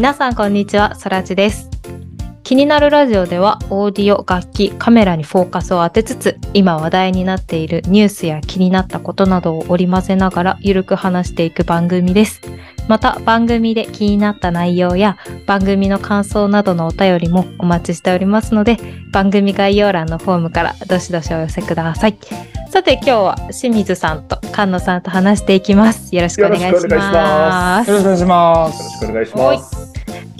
皆さんこんにちは、そらちです。気になるラジオではオーディオ、楽器、カメラにフォーカスを当てつつ今話題になっているニュースや気になったことなどを織り交ぜながらゆるく話していく番組です。また番組で気になった内容や番組の感想などのお便りもお待ちしておりますので番組概要欄のフォームからどしどしお寄せください。さて今日は清水さんと菅野さんと話していきます。よろしくお願いし。ますよろしくお願いします。よろしくお願いします。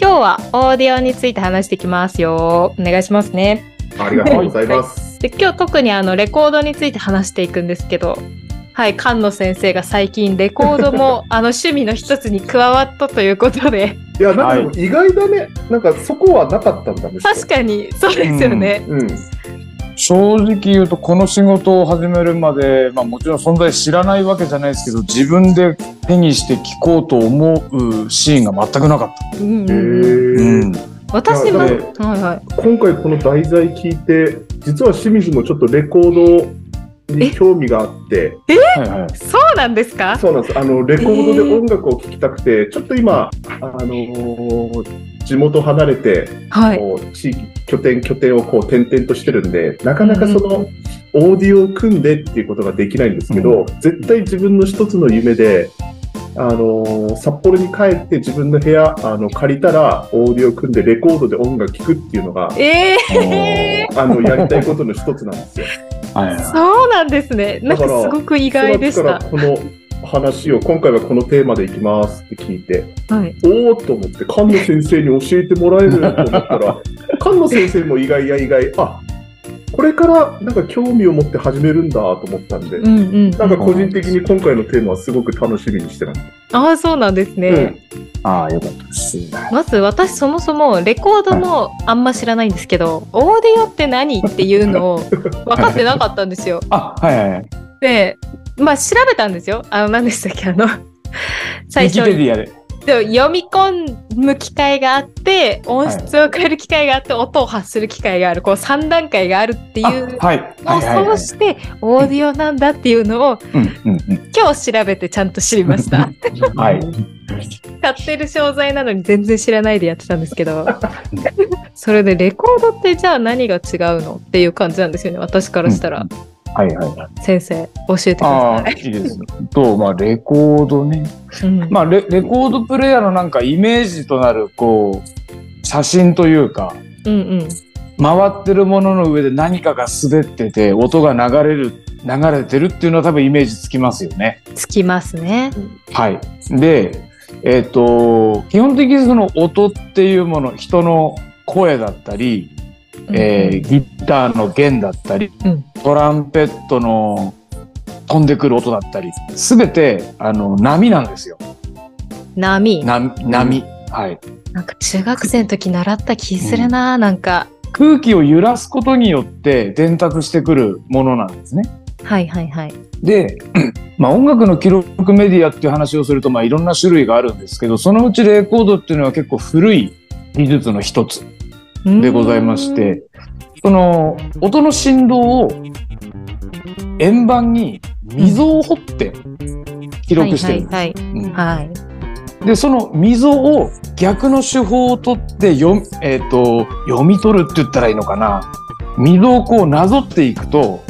今日はオーディオについて話していきますよ。お願いしますね。ありがとうございます。で今日特にあのレコードについて話していくんですけど、はい、菅野先生が最近レコードも あの趣味の一つに加わったということで、いや、なんか意外だね。なんかそこはなかったんだね。確かにそうですよね。うん。正直言うと、この仕事を始めるまで、まあもちろん存在知らないわけじゃないですけど、自分で手にして聞こうと思うシーンが全くなかった。私も、いやはいはい。今回この題材聞いて、実は清水もちょっとレコードに興味があって、はいはい。そうなんですか？そうなんです。あの、レコードで音楽を聴きたくて、ちょっと今、あのー地元離れて、はい。こう地域拠点拠点をこう転々としてるんでなかなかそのオーディオを組んでっていうことができないんですけど、絶対自分の一つの夢で、あのー札幌に帰って自分の部屋あの借りたらオーディオを組んでレコードで音楽聴くっていうのがええあのやりたいことの一つなんですよ。そうなんですね。なんかすごく意外でしたそのから。この話を今回はこのテーマでいきますって聞いてはい。おおと思って菅野先生に教えてもらえると思ったら 菅野先生も意外や意外あこれからなんか興味を持って始めるんだと思ったんで、うんうん。なんか個人的に今回のテーマはすごく楽しみにしてます。ああ、そうなんですね。ああ、よかったです。まず私そもそもレコードもあんま知らないんですけど、オーディオって何っていうのを分かってなかったんですよ。あ、はいはいはい。で、まあ調べたんですよ。あの、何でしたっけあの、最初にで。で読み込む機会があって、音質を変える機会があって、音を発する機会がある、こう3段階があるっていうあはい。のを。そうして、オーディオなんだっていうのをうんうんうん。今日調べてちゃんと知りました。はい。買ってる商材なのに全然知らないでやってたんですけど それでレコードってじゃあ何が違うのっていう感じなんですよね私からしたら、はいはいはい。先生教えてくだああ、さい、いいです。と、まあ、レコードね。うんまあレ、レコードプレイヤーのなんかイメージとなる、こう、写真というか、うんうん回ってるものの上で何かが滑ってて、音が流れる、流れてるっていうのは多分イメージつきますよね。つきますねはい。で、えっ、と、基本的にその音っていうもの、人の声だったり、えーギターの弦だったり、うんトランペットの飛んでくる音だったり、すべて、あの、波なんですよ。波な波。はい。なんか中学生の時習った気するな、なんか空気を揺らすことによって伝達してくるものなんですね。はいはいはいで、まあ音楽の記録メディアっていう話をすると、まあいろんな種類があるんですけど、そのうちレコードっていうのは結構古い技術の一つでございまして、その音の振動を円盤に溝を掘って記録してるんです。で、その溝を逆の手法を取って読,、えー、と読み取るって言ったらいいのかな。溝をこうなぞっていくと、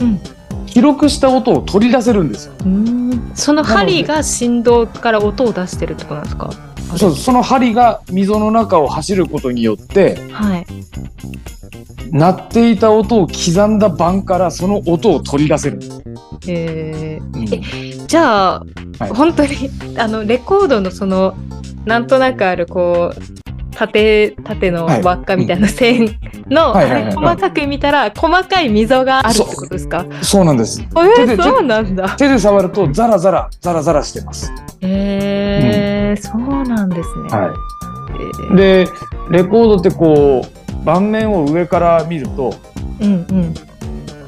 うん。記録した音を取り出せるんですよ。うん。その針が振動から音を出してるってことなんですか？そうその針が溝の中を走ることによって、はい。鳴っていた音を刻んだ盤からその音を取り出せる。えー。うん。じゃあ、はい。本当にあのレコードのそのなんとなくあるこう縦縦のはい輪っかみたいな線の、細かく見たら細かい溝があるってことですか？そうなんです。え手でー、そうなんだ。手で触るとザラザラ、ザラザラしてます。へえーそうなんですね、はえい。で、レコードってこう、盤面を上から見ると、ーうんうん。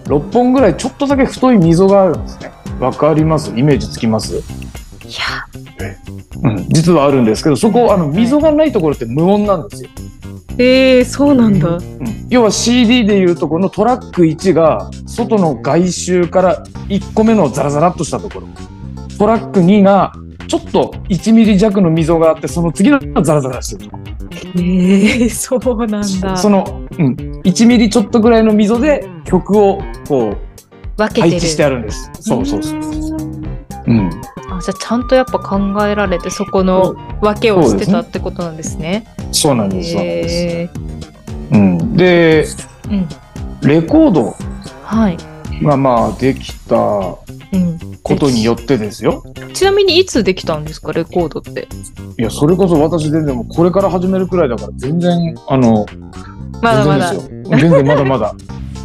6本ぐらいちょっとだけ太い溝があるんですね。わかります？イメージつきます？うん。実はあるんですけど、そこ、あの、溝がないところって無音なんですよ。えー、そうなんだ、うん要は CD でいうとこのトラック1が外の外周から1個目のザラザラっとしたところトラック2がちょっと1ミリ弱の溝があって、その次のザラザラしてるとか。ええそうなんだ。その、うん、1ミリちょっとぐらいの溝で曲をこう。配置してあるんです。そうそうそう。うん。あじゃあちゃんとやっぱ考えられてそこの分けをしてたってことなんですね。そうなんです。そうなんでうん。で、うんレコードはい。がまあできたうん。ことによってですよ。ちなみにいつできたんですかレコードって？いや、それこそ私全然もうこれから始めるくらいだから全然、あの、まだまだ。全然まだまだ。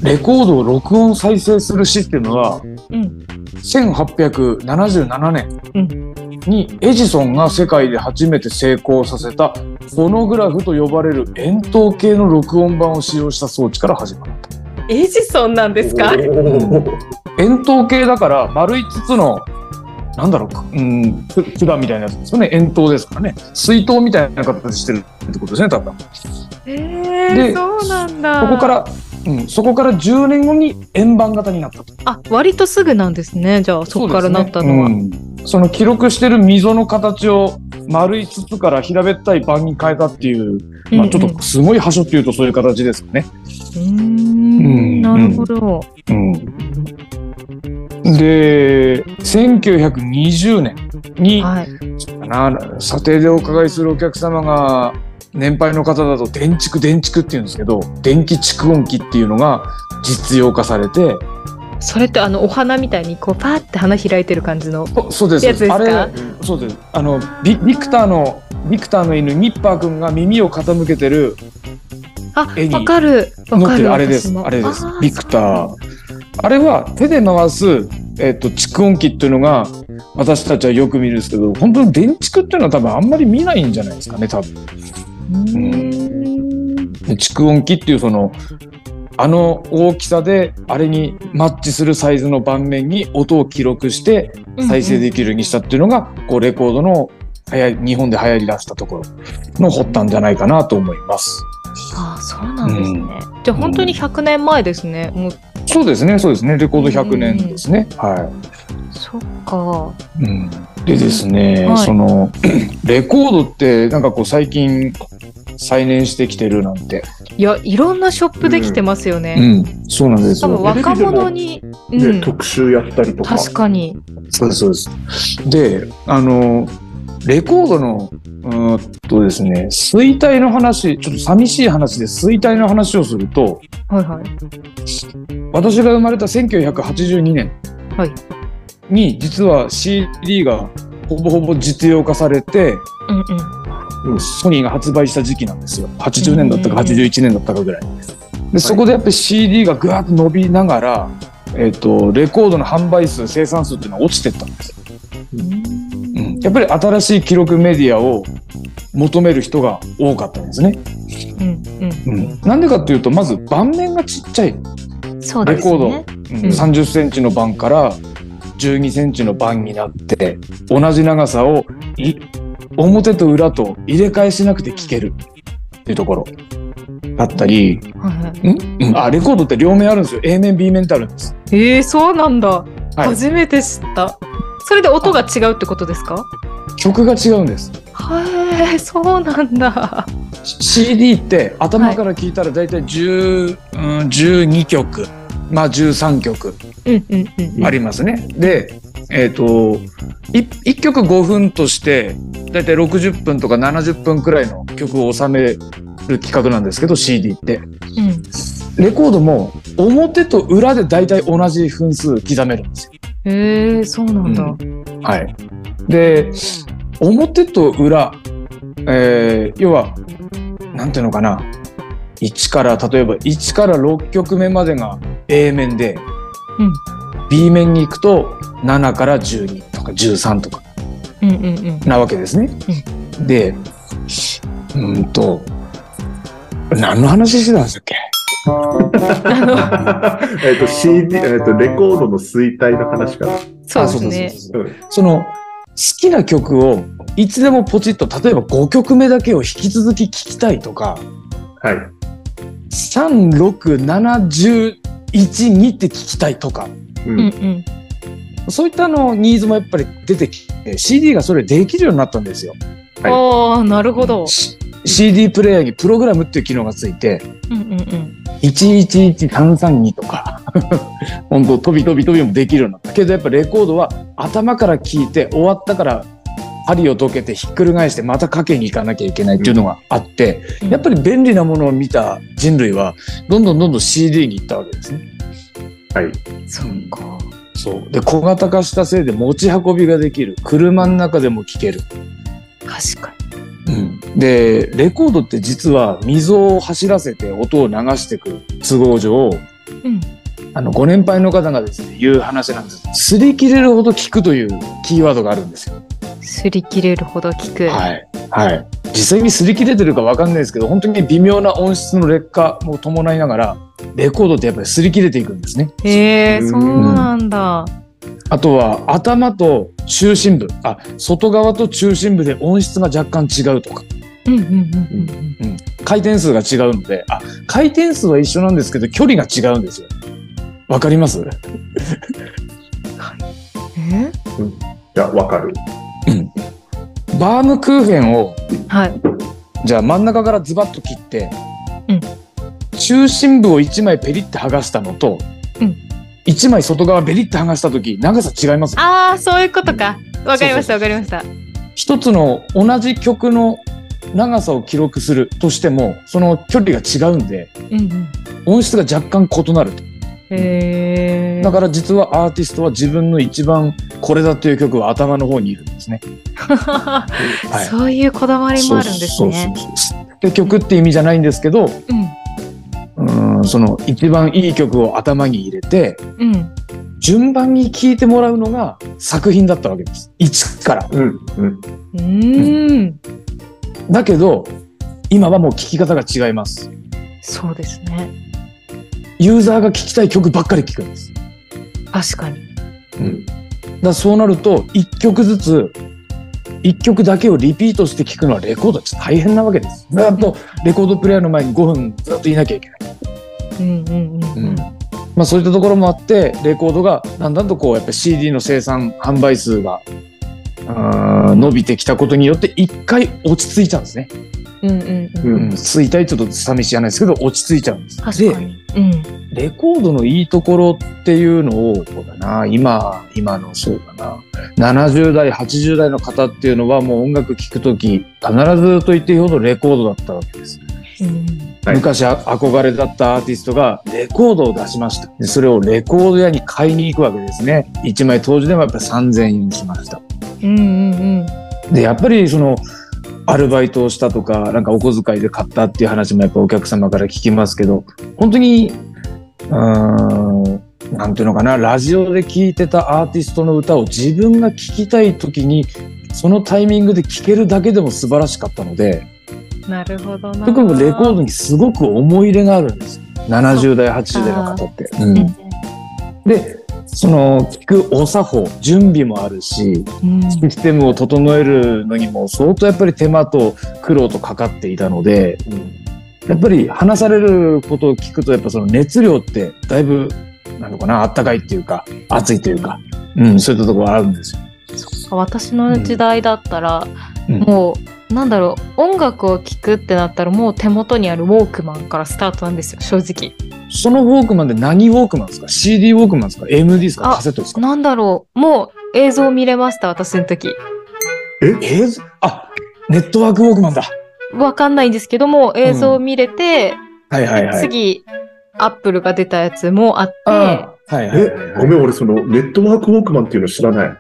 レコードを録音再生するシステムは、うん。1877年うにエジソンが世界で初めて成功させたフォノグラフと呼ばれる円筒形の録音板を使用した装置から始まる。エジソンなんですか？円筒形だから丸い筒のなんだろうか、うん、く管みたいなやつですよね。円筒ですからね。水筒みたいな形してるってことですね、多分。えでー、そうなんだ。そこから、うん、そこから10年後に円盤型になったと。あ、割とすぐなんですね。じゃあ、そこからなったのは。そねうんその記録してる溝の形を丸い筒から平べったい盤に変えたっていう、まあ、ちょっとすごい端折っていうとそういう形ですかね。うーん。なるほど。うん、で1920年に、はい。かな査定でお伺いするお客様が年配の方だと電蓄電蓄っていうんですけど電気蓄音機っていうのが実用化されてそれってあのお花みたいにこうパーって花開いてる感じのおそうです。やつですか？あれそうです。あのビビクターのビクターの犬ニッパー君が耳を傾けてるあ絵にわかる。わかるる。あれです。あれです。ビクター。あれは手で回す、えっと蓄音機っていうのが私たちはよく見るんですけど本当に電蓄っていうのは多分あんまり見ないんじゃないですかね多分。蓄音機っていうそのあの大きさであれにマッチするサイズの盤面に音を記録して再生できるようにしたっていうのが、こうレコードの日本で流行り出したところの発端じゃないかなと思います。あそうなんですね、じゃあ本当に100年前ですね、もう。そうですね、そうですね。レコード100年ですね。はそっか。い。うん、でですね、はい。その レコードってなんかこう最近再燃してきてるなんて、いやいろんなショップできてますよね、うん、そうなんです多分よ。若者に、うでん、特集やったりとか。確かに。そうです、そうです。で、あの、レコードの、うーんとですね、衰退の話、ちょっと寂しい話で衰退の話をすると、はいはい。私が生まれた1982年はい。に、実は CD がほぼほぼ実用化されて、うんうんソニーが発売した時期なんですよ。80年だったかうん81年だったかぐらい。で、そこでやっぱり CD がぐわっと伸びながら、えっ、と、レコードの販売数、生産数っていうのは落ちてったんです。うん、やっぱり新しい記録メディアを求める人が多かったんですね。うんうん、なんでかっていうとまず盤面がちっちゃい、うんそうですレコーねうん。うん。30センチの盤から12センチの盤になって同じ長さをい表と裏と入れ替えしなくて聞けるっていうところだったり、はいはい。ん？うん。あレコードって両面あるんですよ。A 面 B 面ってあるんです。えー、そうなんだ、はい。初めて知った。それで音が違うってことですか？曲が違うんです。へえそうなんだ。CD って頭から聞いたら大体10、うん、12曲まあ13曲うんうんうんうん。ありますね。で、えっ、と、1曲5分として、だいたい60分とか70分くらいの曲を収める企画なんですけど、CD って。うんレコードも表と裏でだいたい同じ分数刻めるんですよ。へえそうなんだ、うはい。で、表と裏、えー要は、なんていうのかな。1から、例えば1から6曲目までが A 面で、うん B 面に行くと7から12とか13とか。うんうんうん。なわけですね。で、うーんと、何の話してたんですっけ？えっと CD、えっとレコードの衰退の話から。そうですね。あそうそうそううんその、好きな曲をいつでもポチッと、例えば5曲目だけを引き続き聴きたいとか、はい。3、6、7、11、2って聴きたいとか、ううんうんそういったあのニーズもやっぱり出てきて CD がそれできるようになったんですよ。はいああ、なるほど。し CD プレイヤーにプログラムっていう機能がついてうんうんうん。111332とか 本当飛び飛び飛びもできるようになったけどやっぱレコードは頭から聞いて終わったから針を解けてひっくり返してまたかけに行かなきゃいけないっていうのがあって、やっぱり便利なものを見た人類はどんどんどんどん CD に行ったわけですね。はい。そうか。そうで小型化したせいで持ち運びができる車の中でも聴ける。確かでレコードって実は溝を走らせて音を流してくる都合上に。うん。あのご年配の方がですね言う話なんです擦り切れるほど聞くというキーワードがあるんですよ。擦り切れるほど聞く。はい。はい。実際に擦り切れてるかわかんないですけど、本当に微妙な音質の劣化も伴いながら、レコードってやっぱり擦り切れていくんですね。へえ、そうなんだ。あとは頭と中心部、あ、外側と中心部で音質が若干違うとか、うんうんうんうん回転数が違うので、あ、回転数は一緒なんですけど、距離が違うんですよ。わかります？うん。えいや、わかる。バームクーヘンを、はい。じゃあ真ん中からズバッと切って、うん中心部を1枚ペリッて剥がしたのと、うん1枚外側ベリッて剥がした時長さ違いますああ、そういうことか。わかりました、わかりました。一つの同じ曲の長さを記録するとしてもその距離が違うんでうんうん。音質が若干異なるとへえ。だから実はアーティストは自分の一番これだという曲は頭の方にいるんですね。いそういうこだわりもあるんですね。で曲って意味じゃないんですけどうん。うんその一番いい曲を頭に入れてうん。順番に聴いてもらうのが作品だったわけです。一から。うん、うん。うーん。だけど今はもう聴き方が違います。そうですね。ユーザーが聴きたい曲ばっかり聴くんです。確かに。うん。だそうなると一曲ずつ一曲だけをリピートして聴くのはレコードって大変なわけです。ずっとレコードプレイヤーの前に5分ずっといなきゃいけない。うんうんうんうん。まあそういったところもあってレコードがだんだんとこうやっぱ CD の生産販売数が伸びてきたことによって一回落ち着いちゃうんですね。うんうんうん。うんうん、衰退ちょっと寂しいじゃないですけど落ち着いちゃうんです。で確かに。うん。レコードのいいところっていうのをそうだな今今のそうだな70代80代の方っていうのはもう音楽聴くとき必ずと言っていいほどレコードだったわけです。うんはい昔あ憧れだったアーティストがレコードを出しました。でそれをレコード屋に買いに行くわけですね。1枚当時でもやっぱり3000円しました。うんうんで、やっぱりその、アルバイトをしたとか、なんかお小遣いで買ったっていう話もやっぱお客様から聞きますけど、本当に、うーん、なんていうのかな、ラジオで聴いてたアーティストの歌を自分が聴きたい時に、そのタイミングで聴けるだけでも素晴らしかったので、うん。なるほどな。特にレコードにすごく思い入れがあるんですよ。70代、80代の方って。うんうんで、その聞くお作法、準備もあるし、うん。システムを整えるのにも相当やっぱり手間と苦労とかかっていたので、やっぱり話されることを聞くとやっぱその熱量ってだいぶ、なのかな、あったかいっていうか、熱いというか、うん、そういったところあるんですよ。私の時代だったら、うん。もうなんだろう音楽を聴くってなったらもう手元にあるウォークマンからスタートなんですよ正直そのウォークマンで何ウォークマンですか ?CD ウォークマンですか ?MD ですか？あカセットですか？なんだろうもう映像見れました私の時映像？あ、ネットワークウォークマンだ。わかんないんですけども映像見れて、はいはいはい。次アップルが出たやつもあってあはいはいはいえはい。、ごめん、俺そのネットワークウォークマンっていうの知らない。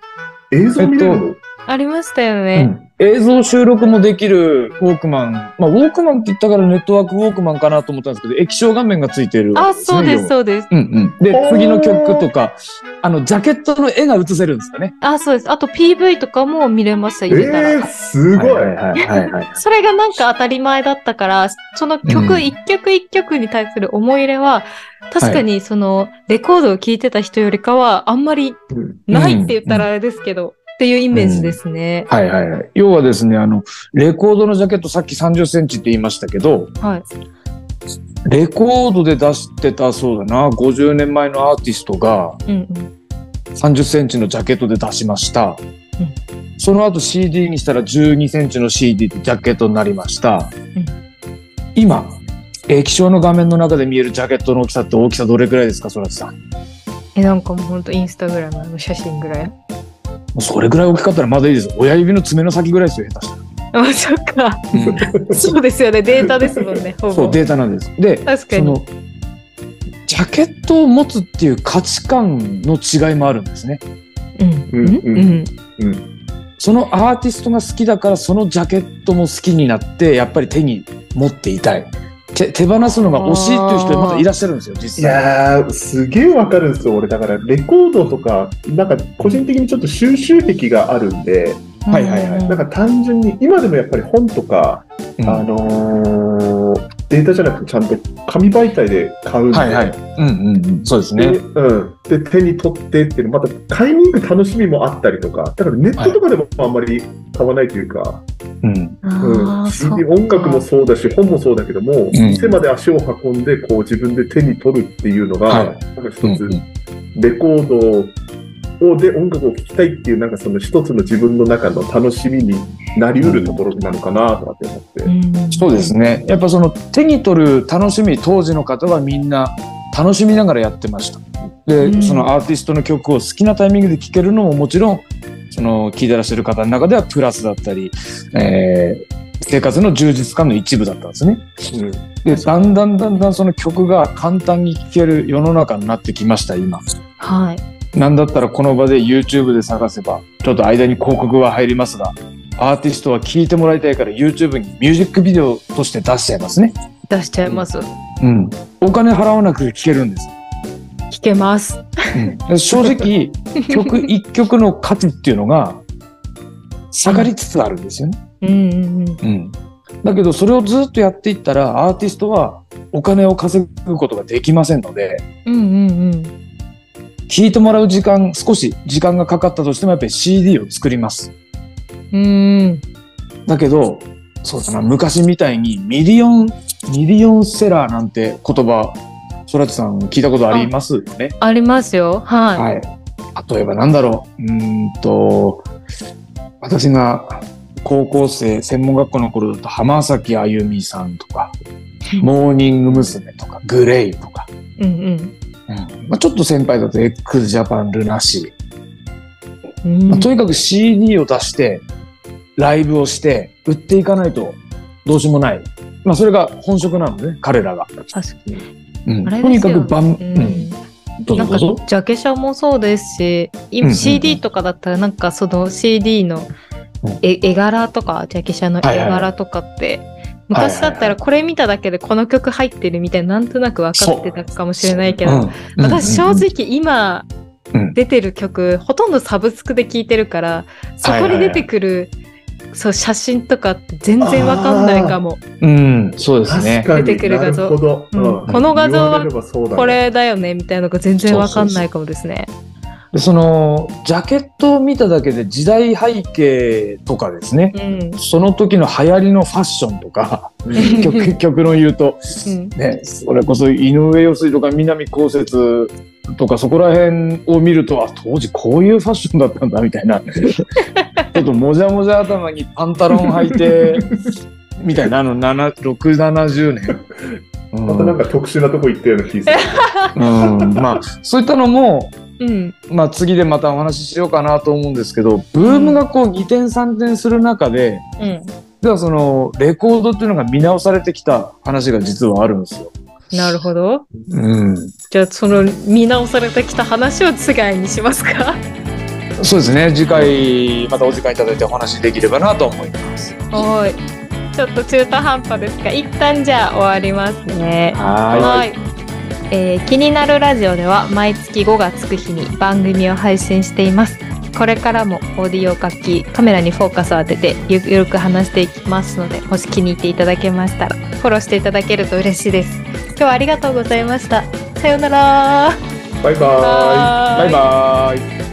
映像見れるの、ありましたよね、うん映像収録もできるウォークマン。まあ、ウォークマンって言ったからネットワークウォークマンかなと思ったんですけど、液晶画面がついてるわあそうですそうですうんうん。で次の曲とか、あの、ジャケットの絵が映せるんですかね。あそうですあと PV とかも見れました入れたら、えー、すごい。はいはいはいはい。それがなんか当たり前だったから、そのうん曲一曲一曲に対する思い入れは、確かにそのレコードを聴いてた人よりかはあんまりうんないって言ったらあれですけど、っていうイメージですね。はいはいはい。要はですね、あの、レコードのジャケットさっき30センチって言いましたけど、はい。レコードで出してた、そうだな、50年前のアーティストが、うん30センチのジャケットで出しました。その後 CD にしたら12センチの CD でジャケットになりました。うん今、液晶の画面の中で見えるジャケットの大きさって大きさどれくらいですか、そらちさん？もえ、なんかもうほんとインスタグラムの写真ぐらい。うそれぐらい大きかったらまだいいです。親指の爪の先ぐらいですよ、下手したあ、そっか。ら。そうですよね。データですもんね。ほぼ。そう、データなんです。で、確かに。その、ジャケットを持つっていう価値観の違いもあるんですね。うん。うんうん。うん。そのアーティストが好きだからそのジャケットも好きになってやっぱり手に持っていたい手手放すのが惜しいっていう人まだいらっしゃるんですよい実際。やー、すげえわかるんですよ、俺。だから、レコードとか、なんか、個人的にちょっと収集癖があるんで、はいはいはい。なんか単純に、今でもやっぱり本とか、うん。あのーデータじゃなくてちゃんと紙媒体で買うんで、はいはい。うんうんうん。そうですで,、ねうん、で手に取ってっていうのまた買いに行く楽しみもあったりとか。だからネットとかでもあんまり買わないというか、うん。うん。あー CD 音楽もそうだし本もそうだけども、ん。店まで足を運んでこう自分で手に取るっていうのが、はい。なんか一つ、うんうん。レコードをで音楽を聴きたいっていうなんかその一つの自分の中の楽しみになりうるところなのかなとかって思って、うんそうですねやっぱその手に取る楽しみ当時の方はみんな楽しみながらやってましたで、うんそのアーティストの曲を好きなタイミングで聴けるのももちろんその聴いてらっしゃる方の中ではプラスだったり、えー生活の充実感の一部だったんですね。うんでだんだんだんだんその曲が簡単に聴ける世の中になってきました今。はい。なんだったらこの場で YouTube で探せばちょっと間に広告は入りますがアーティストは聴いてもらいたいから YouTube にミュージックビデオとして出しちゃいますね。出しちゃいます。うん。お金払わなく聴けるんです。聞けます。で正直 曲一曲の価値っていうのが下がりつつあるんですよね。うんうんうん。うん。だけどそれをずっとやっていったらアーティストはお金を稼ぐことができませんのでうんうんうん。聴いてもらう時間少し時間がかかったとしてもやっぱり CD を作ります。うん。だけどそうだな昔みたいにミリオンミリオンセラーなんて言葉そらちさん聞いたことありますよね？ありますよ。はい。はい。例えばなんだろう。うーんと、私が高校生、専門学校の頃だと浜崎あゆみさんとか、モーニング娘。とか、 GLAY とか、うんうんまあ、ちょっと先輩だと X JAPAN ルナシー、うん。まあとにかく CD を出して、ライブをして、売っていかないとどうしようもない。まあそれが本職なのね、彼らが。確かに。うんあれとにかく万、ううんなんか。ジャケ写もそうですし、今うんうんうん CD とかだったらなんかその CD のうん絵絵柄とかジャケ写の絵柄とかって昔だったらこれ見ただけでこの曲入ってるみたいななんとなく分かってたかもしれないけど、うん私正直今うん出てる曲ほとんどサブスクで聴いてるからそこに出てくるそう写真とかって全然わかんないかも。うん、そうですね。出てくる画像。うん。この画像はこれだよねみたいなのが全然わかんないかもですね。でそのジャケットを見ただけで時代背景とかですねうん。その時の流行りのファッションとかうん曲曲の言うと、うん。ね、それこそ井上陽水とか南こうせつとかそこら辺を見るとあ当時こういうファッションだったんだみたいな ちょっともじゃもじゃ頭にパンタロン履いてみたいなあの670年。うんまたなんか特殊なとこ行ったような気がする。うん、まあそういったのもうん。まあ、次でまたお話ししようかなと思うんですけどブームがこう2点3点する中でうん。ではそのレコードっていうのが見直されてきた話が実はあるんですよ。なるほど。うん、じゃあその見直されてきた話を次にしますか？そうですね次回またお時間いただいてお話しできればなと思います。はい。ちょっと中途半端ですが、一旦じゃあ終わりますね。ははい。えー気になるラジオでは毎月5がつく日に番組を配信しています。これからもオーディオ楽器、カメラにフォーカスを当ててゆゆるく話していきますので、もし気に入っていただけましたら、フォローしていただけると嬉しいです。今日はありがとうございました。さようなら。バイバーイ。いバイバイ